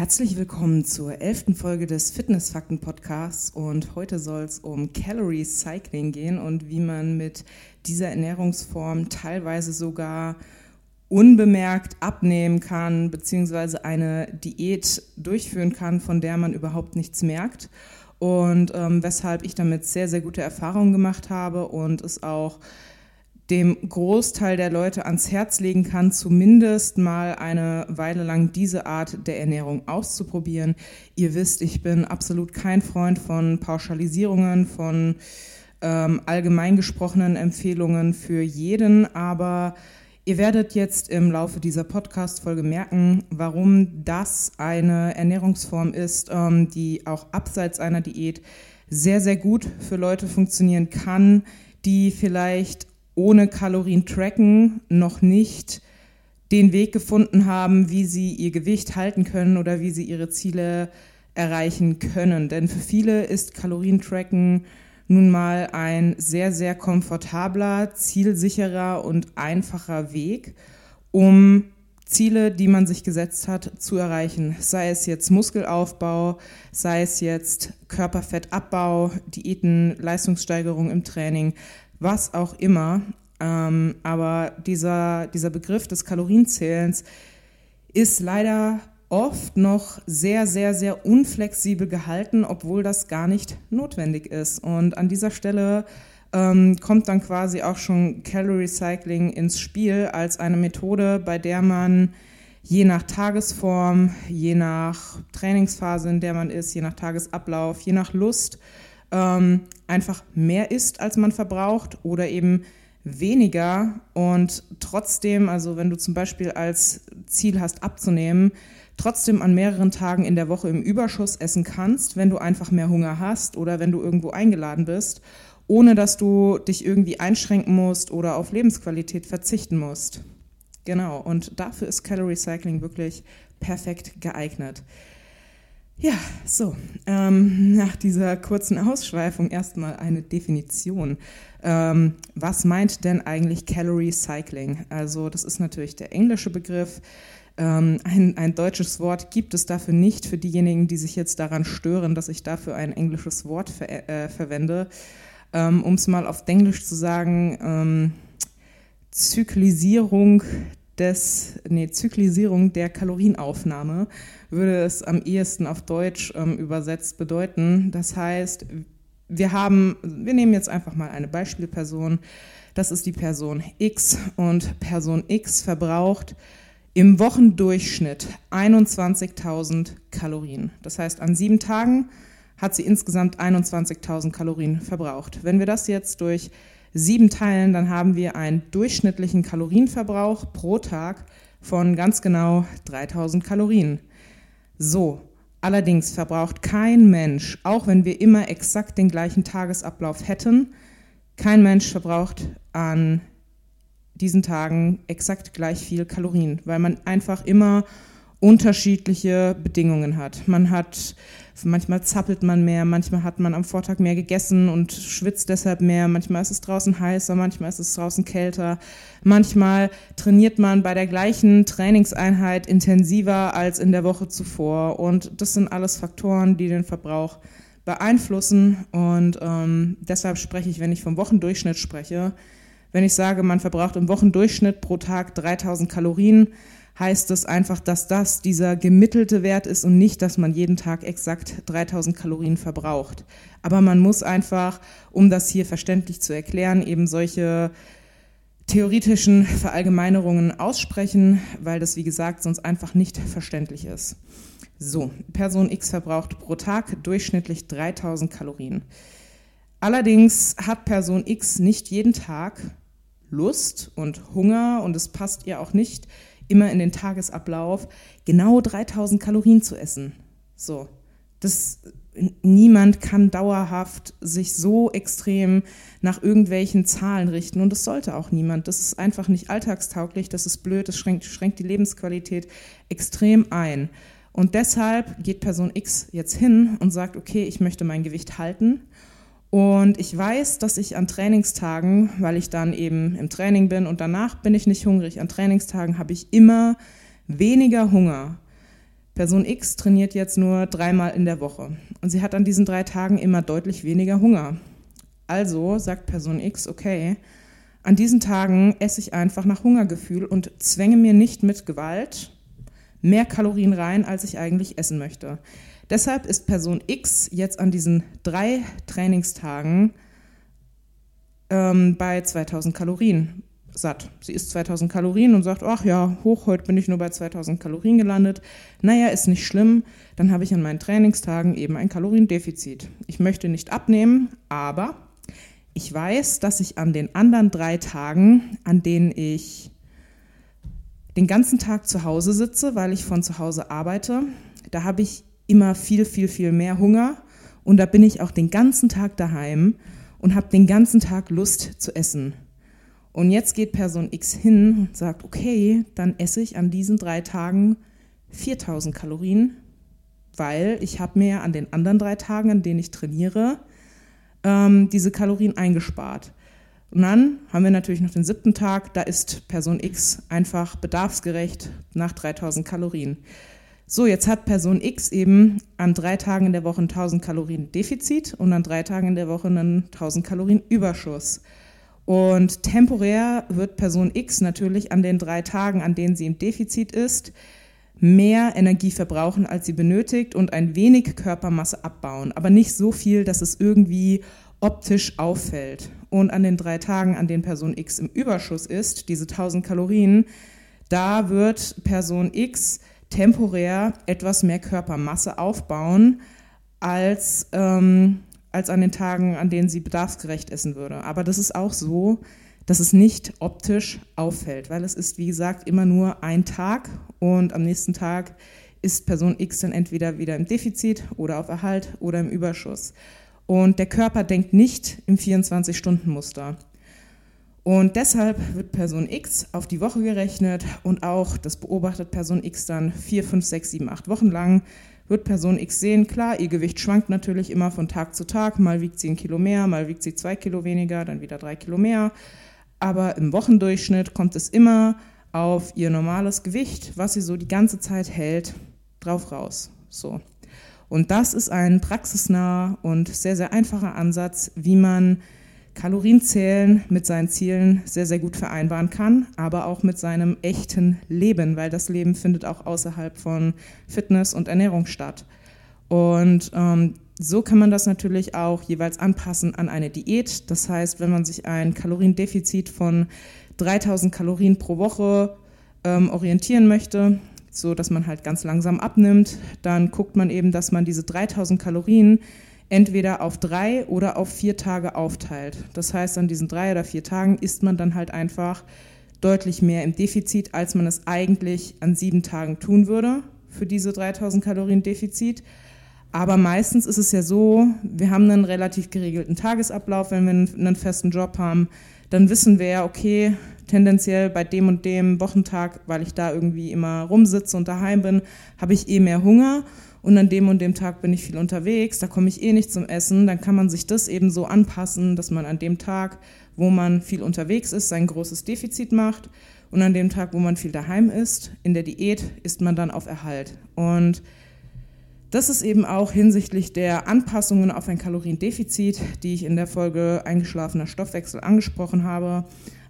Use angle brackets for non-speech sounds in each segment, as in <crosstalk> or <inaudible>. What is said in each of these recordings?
Herzlich willkommen zur elften Folge des Fitnessfakten Podcasts und heute soll es um Calorie Cycling gehen und wie man mit dieser Ernährungsform teilweise sogar unbemerkt abnehmen kann beziehungsweise eine Diät durchführen kann, von der man überhaupt nichts merkt. Und ähm, weshalb ich damit sehr, sehr gute Erfahrungen gemacht habe und es auch dem Großteil der Leute ans Herz legen kann, zumindest mal eine Weile lang diese Art der Ernährung auszuprobieren. Ihr wisst, ich bin absolut kein Freund von Pauschalisierungen, von ähm, allgemein gesprochenen Empfehlungen für jeden, aber ihr werdet jetzt im Laufe dieser Podcast-Folge merken, warum das eine Ernährungsform ist, ähm, die auch abseits einer Diät sehr, sehr gut für Leute funktionieren kann, die vielleicht ohne Kalorien tracken noch nicht den Weg gefunden haben, wie sie ihr Gewicht halten können oder wie sie ihre Ziele erreichen können. Denn für viele ist Kalorientracken nun mal ein sehr, sehr komfortabler, zielsicherer und einfacher Weg, um Ziele, die man sich gesetzt hat, zu erreichen. Sei es jetzt Muskelaufbau, sei es jetzt Körperfettabbau, Diäten, Leistungssteigerung im Training, was auch immer. Ähm, aber dieser, dieser Begriff des Kalorienzählens ist leider oft noch sehr, sehr, sehr unflexibel gehalten, obwohl das gar nicht notwendig ist. Und an dieser Stelle ähm, kommt dann quasi auch schon Calorie Cycling ins Spiel als eine Methode, bei der man je nach Tagesform, je nach Trainingsphase, in der man ist, je nach Tagesablauf, je nach Lust ähm, einfach mehr isst, als man verbraucht oder eben weniger und trotzdem, also wenn du zum Beispiel als Ziel hast abzunehmen, trotzdem an mehreren Tagen in der Woche im Überschuss essen kannst, wenn du einfach mehr Hunger hast oder wenn du irgendwo eingeladen bist, ohne dass du dich irgendwie einschränken musst oder auf Lebensqualität verzichten musst. Genau, und dafür ist Calorie Cycling wirklich perfekt geeignet. Ja, so, ähm, nach dieser kurzen Ausschweifung erstmal eine Definition. Ähm, was meint denn eigentlich Calorie Cycling? Also das ist natürlich der englische Begriff. Ähm, ein, ein, deutsches Wort gibt es dafür nicht für diejenigen, die sich jetzt daran stören, dass ich dafür ein englisches Wort ver äh, verwende. Ähm, um es mal auf Englisch zu sagen, ähm, Zyklisierung des, nee, Zyklisierung der Kalorienaufnahme würde es am ehesten auf Deutsch ähm, übersetzt bedeuten. Das heißt, wir haben, wir nehmen jetzt einfach mal eine Beispielperson. Das ist die Person X und Person X verbraucht im Wochendurchschnitt 21.000 Kalorien. Das heißt, an sieben Tagen hat sie insgesamt 21.000 Kalorien verbraucht. Wenn wir das jetzt durch sieben teilen, dann haben wir einen durchschnittlichen Kalorienverbrauch pro Tag von ganz genau 3000 Kalorien. So, allerdings verbraucht kein Mensch, auch wenn wir immer exakt den gleichen Tagesablauf hätten, kein Mensch verbraucht an diesen Tagen exakt gleich viel Kalorien, weil man einfach immer unterschiedliche Bedingungen hat. Man hat, manchmal zappelt man mehr, manchmal hat man am Vortag mehr gegessen und schwitzt deshalb mehr, manchmal ist es draußen heißer, manchmal ist es draußen kälter, manchmal trainiert man bei der gleichen Trainingseinheit intensiver als in der Woche zuvor. Und das sind alles Faktoren, die den Verbrauch beeinflussen. Und ähm, deshalb spreche ich, wenn ich vom Wochendurchschnitt spreche, wenn ich sage, man verbraucht im Wochendurchschnitt pro Tag 3000 Kalorien, heißt es einfach, dass das dieser gemittelte Wert ist und nicht, dass man jeden Tag exakt 3000 Kalorien verbraucht. Aber man muss einfach, um das hier verständlich zu erklären, eben solche theoretischen Verallgemeinerungen aussprechen, weil das, wie gesagt, sonst einfach nicht verständlich ist. So, Person X verbraucht pro Tag durchschnittlich 3000 Kalorien. Allerdings hat Person X nicht jeden Tag Lust und Hunger und es passt ihr auch nicht, immer in den Tagesablauf genau 3000 Kalorien zu essen. So, das niemand kann dauerhaft sich so extrem nach irgendwelchen Zahlen richten und das sollte auch niemand. Das ist einfach nicht alltagstauglich, das ist blöd, das schränkt, schränkt die Lebensqualität extrem ein. Und deshalb geht Person X jetzt hin und sagt, okay, ich möchte mein Gewicht halten und ich weiß, dass ich an Trainingstagen, weil ich dann eben im Training bin und danach bin ich nicht hungrig, an Trainingstagen habe ich immer weniger Hunger. Person X trainiert jetzt nur dreimal in der Woche und sie hat an diesen drei Tagen immer deutlich weniger Hunger. Also sagt Person X, okay, an diesen Tagen esse ich einfach nach Hungergefühl und zwänge mir nicht mit Gewalt mehr Kalorien rein, als ich eigentlich essen möchte. Deshalb ist Person X jetzt an diesen drei Trainingstagen ähm, bei 2000 Kalorien satt. Sie isst 2000 Kalorien und sagt, ach ja, hoch, heute bin ich nur bei 2000 Kalorien gelandet. Naja, ist nicht schlimm, dann habe ich an meinen Trainingstagen eben ein Kaloriendefizit. Ich möchte nicht abnehmen, aber ich weiß, dass ich an den anderen drei Tagen, an denen ich den ganzen Tag zu Hause sitze, weil ich von zu Hause arbeite, da habe ich immer viel, viel, viel mehr Hunger und da bin ich auch den ganzen Tag daheim und habe den ganzen Tag Lust zu essen. Und jetzt geht Person X hin und sagt, okay, dann esse ich an diesen drei Tagen 4000 Kalorien, weil ich habe mir an den anderen drei Tagen, an denen ich trainiere, ähm, diese Kalorien eingespart. Und dann haben wir natürlich noch den siebten Tag, da ist Person X einfach bedarfsgerecht nach 3000 Kalorien. So, jetzt hat Person X eben an drei Tagen in der Woche 1000 Kalorien Defizit und an drei Tagen in der Woche einen 1000 Kalorien Überschuss. Und temporär wird Person X natürlich an den drei Tagen, an denen sie im Defizit ist, mehr Energie verbrauchen, als sie benötigt und ein wenig Körpermasse abbauen, aber nicht so viel, dass es irgendwie optisch auffällt. Und an den drei Tagen, an denen Person X im Überschuss ist, diese 1000 Kalorien, da wird Person X temporär etwas mehr Körpermasse aufbauen als, ähm, als an den Tagen, an denen sie bedarfsgerecht essen würde. Aber das ist auch so, dass es nicht optisch auffällt, weil es ist, wie gesagt, immer nur ein Tag und am nächsten Tag ist Person X dann entweder wieder im Defizit oder auf Erhalt oder im Überschuss. Und der Körper denkt nicht im 24-Stunden-Muster. Und deshalb wird Person X auf die Woche gerechnet und auch, das beobachtet Person X dann vier, fünf, sechs, sieben, acht Wochen lang, wird Person X sehen, klar, ihr Gewicht schwankt natürlich immer von Tag zu Tag, mal wiegt sie ein Kilo mehr, mal wiegt sie zwei Kilo weniger, dann wieder drei Kilo mehr. Aber im Wochendurchschnitt kommt es immer auf ihr normales Gewicht, was sie so die ganze Zeit hält, drauf raus. So. Und das ist ein praxisnaher und sehr, sehr einfacher Ansatz, wie man Kalorienzählen mit seinen Zielen sehr, sehr gut vereinbaren kann, aber auch mit seinem echten Leben, weil das Leben findet auch außerhalb von Fitness und Ernährung statt. Und ähm, so kann man das natürlich auch jeweils anpassen an eine Diät. Das heißt, wenn man sich ein Kaloriendefizit von 3000 Kalorien pro Woche ähm, orientieren möchte, so dass man halt ganz langsam abnimmt, dann guckt man eben, dass man diese 3000 Kalorien entweder auf drei oder auf vier Tage aufteilt. Das heißt, an diesen drei oder vier Tagen isst man dann halt einfach deutlich mehr im Defizit, als man es eigentlich an sieben Tagen tun würde für diese 3000 Kalorien Defizit. Aber meistens ist es ja so, wir haben einen relativ geregelten Tagesablauf, wenn wir einen festen Job haben, dann wissen wir ja, okay, tendenziell bei dem und dem Wochentag, weil ich da irgendwie immer rumsitze und daheim bin, habe ich eh mehr Hunger und an dem und dem Tag bin ich viel unterwegs, da komme ich eh nicht zum Essen, dann kann man sich das eben so anpassen, dass man an dem Tag, wo man viel unterwegs ist, sein großes Defizit macht und an dem Tag, wo man viel daheim ist, in der Diät, ist man dann auf Erhalt. Und das ist eben auch hinsichtlich der Anpassungen auf ein Kaloriendefizit, die ich in der Folge eingeschlafener Stoffwechsel angesprochen habe,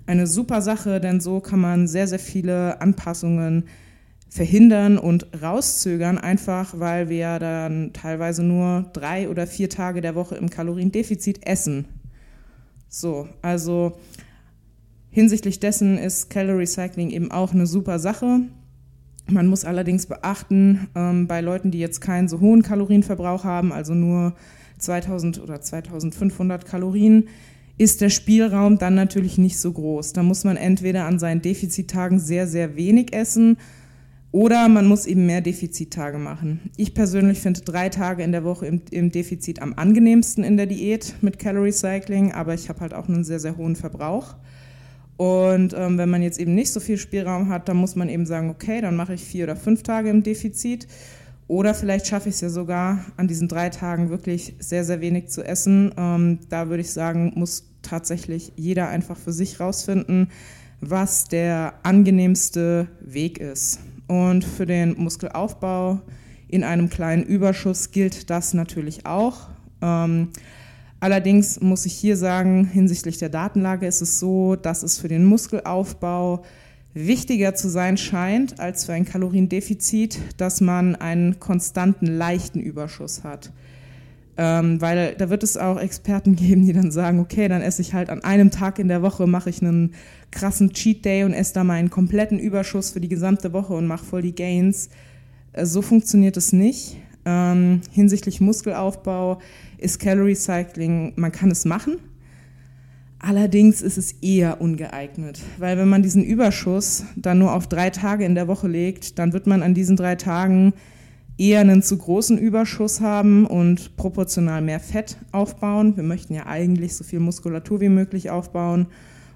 eine super Sache, denn so kann man sehr, sehr viele Anpassungen verhindern und rauszögern, einfach weil wir dann teilweise nur drei oder vier Tage der Woche im Kaloriendefizit essen. So, also hinsichtlich dessen ist Calorie Cycling eben auch eine super Sache. Man muss allerdings beachten, ähm, bei Leuten, die jetzt keinen so hohen Kalorienverbrauch haben, also nur 2000 oder 2500 Kalorien, ist der Spielraum dann natürlich nicht so groß. Da muss man entweder an seinen Defizittagen sehr, sehr wenig essen oder man muss eben mehr Defizittage machen. Ich persönlich finde drei Tage in der Woche im, im Defizit am angenehmsten in der Diät mit Calorie Cycling, aber ich habe halt auch einen sehr, sehr hohen Verbrauch. Und ähm, wenn man jetzt eben nicht so viel Spielraum hat, dann muss man eben sagen, okay, dann mache ich vier oder fünf Tage im Defizit. Oder vielleicht schaffe ich es ja sogar, an diesen drei Tagen wirklich sehr, sehr wenig zu essen. Ähm, da würde ich sagen, muss tatsächlich jeder einfach für sich rausfinden, was der angenehmste Weg ist. Und für den Muskelaufbau in einem kleinen Überschuss gilt das natürlich auch. Ähm, allerdings muss ich hier sagen, hinsichtlich der Datenlage ist es so, dass es für den Muskelaufbau wichtiger zu sein scheint als für ein Kaloriendefizit, dass man einen konstanten leichten Überschuss hat. Ähm, weil da wird es auch Experten <laughs> geben, die dann sagen, okay, dann esse ich halt an einem Tag in der Woche, mache ich einen krassen Cheat Day und esse da meinen kompletten Überschuss für die gesamte Woche und mache voll die Gains. Äh, so funktioniert es nicht. Ähm, hinsichtlich Muskelaufbau ist Calorie Cycling, man kann es machen, Allerdings ist es eher ungeeignet, weil wenn man diesen Überschuss dann nur auf drei Tage in der Woche legt, dann wird man an diesen drei Tagen eher einen zu großen Überschuss haben und proportional mehr Fett aufbauen. Wir möchten ja eigentlich so viel Muskulatur wie möglich aufbauen.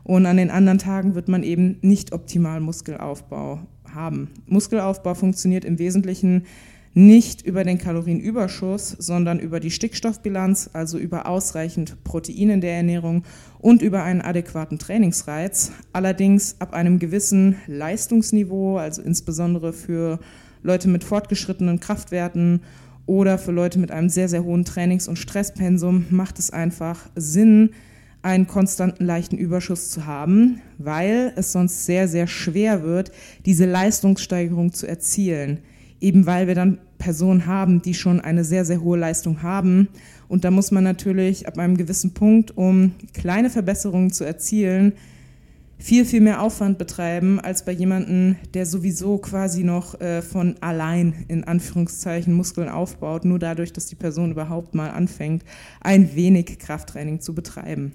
Und an den anderen Tagen wird man eben nicht optimal Muskelaufbau haben. Muskelaufbau funktioniert im Wesentlichen nicht über den Kalorienüberschuss, sondern über die Stickstoffbilanz, also über ausreichend Protein in der Ernährung und über einen adäquaten Trainingsreiz. Allerdings ab einem gewissen Leistungsniveau, also insbesondere für Leute mit fortgeschrittenen Kraftwerten oder für Leute mit einem sehr, sehr hohen Trainings- und Stresspensum macht es einfach Sinn, einen konstanten leichten Überschuss zu haben, weil es sonst sehr, sehr schwer wird, diese Leistungssteigerung zu erzielen. Eben weil wir dann Personen haben, die schon eine sehr, sehr hohe Leistung haben. Und da muss man natürlich ab einem gewissen Punkt, um kleine Verbesserungen zu erzielen, viel, viel mehr Aufwand betreiben als bei jemandem, der sowieso quasi noch äh, von allein in Anführungszeichen Muskeln aufbaut, nur dadurch, dass die Person überhaupt mal anfängt, ein wenig Krafttraining zu betreiben.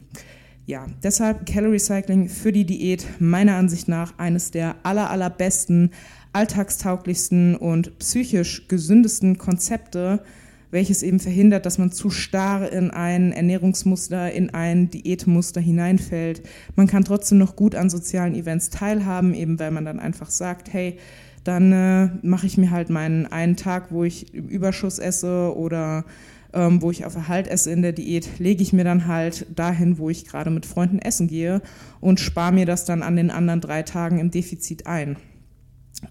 Ja, deshalb Calorie Cycling für die Diät meiner Ansicht nach eines der aller, allerbesten, alltagstauglichsten und psychisch gesündesten Konzepte, welches eben verhindert, dass man zu starr in ein Ernährungsmuster, in ein Diätmuster hineinfällt. Man kann trotzdem noch gut an sozialen Events teilhaben, eben weil man dann einfach sagt, hey, dann äh, mache ich mir halt meinen einen Tag, wo ich Überschuss esse oder ähm, wo ich auf Erhalt esse in der Diät, lege ich mir dann halt dahin, wo ich gerade mit Freunden essen gehe und spare mir das dann an den anderen drei Tagen im Defizit ein.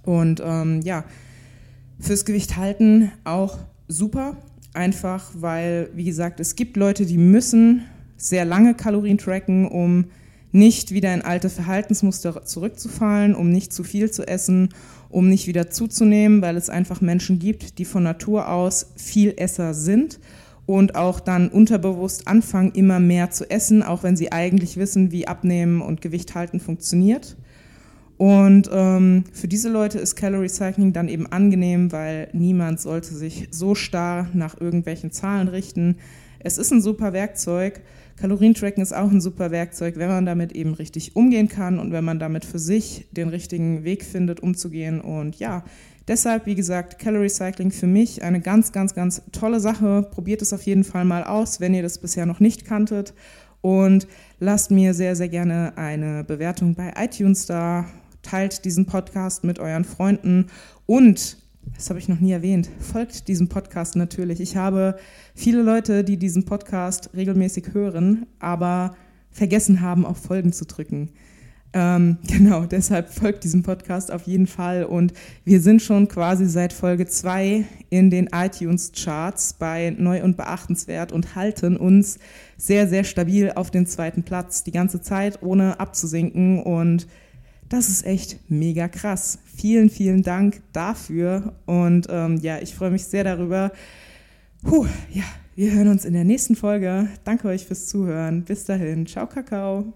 Und ähm, ja, fürs Gewicht halten auch super. Einfach weil, wie gesagt, es gibt Leute, die müssen sehr lange Kalorien tracken, um nicht wieder in alte Verhaltensmuster zurückzufallen, um nicht zu viel zu essen, um nicht wieder zuzunehmen, weil es einfach Menschen gibt, die von Natur aus viel Esser sind und auch dann unterbewusst anfangen, immer mehr zu essen, auch wenn sie eigentlich wissen, wie Abnehmen und Gewicht halten funktioniert. Und ähm, für diese Leute ist Calorie Cycling dann eben angenehm, weil niemand sollte sich so starr nach irgendwelchen Zahlen richten. Es ist ein super Werkzeug. Kalorientracken ist auch ein super Werkzeug, wenn man damit eben richtig umgehen kann und wenn man damit für sich den richtigen Weg findet, umzugehen. Und ja, deshalb, wie gesagt, Calorie Cycling für mich eine ganz, ganz, ganz tolle Sache. Probiert es auf jeden Fall mal aus, wenn ihr das bisher noch nicht kanntet. Und lasst mir sehr, sehr gerne eine Bewertung bei iTunes da teilt diesen Podcast mit euren Freunden und, das habe ich noch nie erwähnt, folgt diesem Podcast natürlich. Ich habe viele Leute, die diesen Podcast regelmäßig hören, aber vergessen haben, auf Folgen zu drücken. Ähm, <laughs> genau, deshalb folgt diesem Podcast auf jeden Fall. Und wir sind schon quasi seit Folge 2 in den iTunes-Charts bei Neu und Beachtenswert und halten uns sehr, sehr stabil auf den zweiten Platz die ganze Zeit, ohne abzusinken. Und das ist echt mega krass. Vielen, vielen Dank dafür. Und ähm, ja, ich freue mich sehr darüber. Puh, ja, wir hören uns in der nächsten Folge. Danke euch fürs Zuhören. Bis dahin. Ciao, Kakao.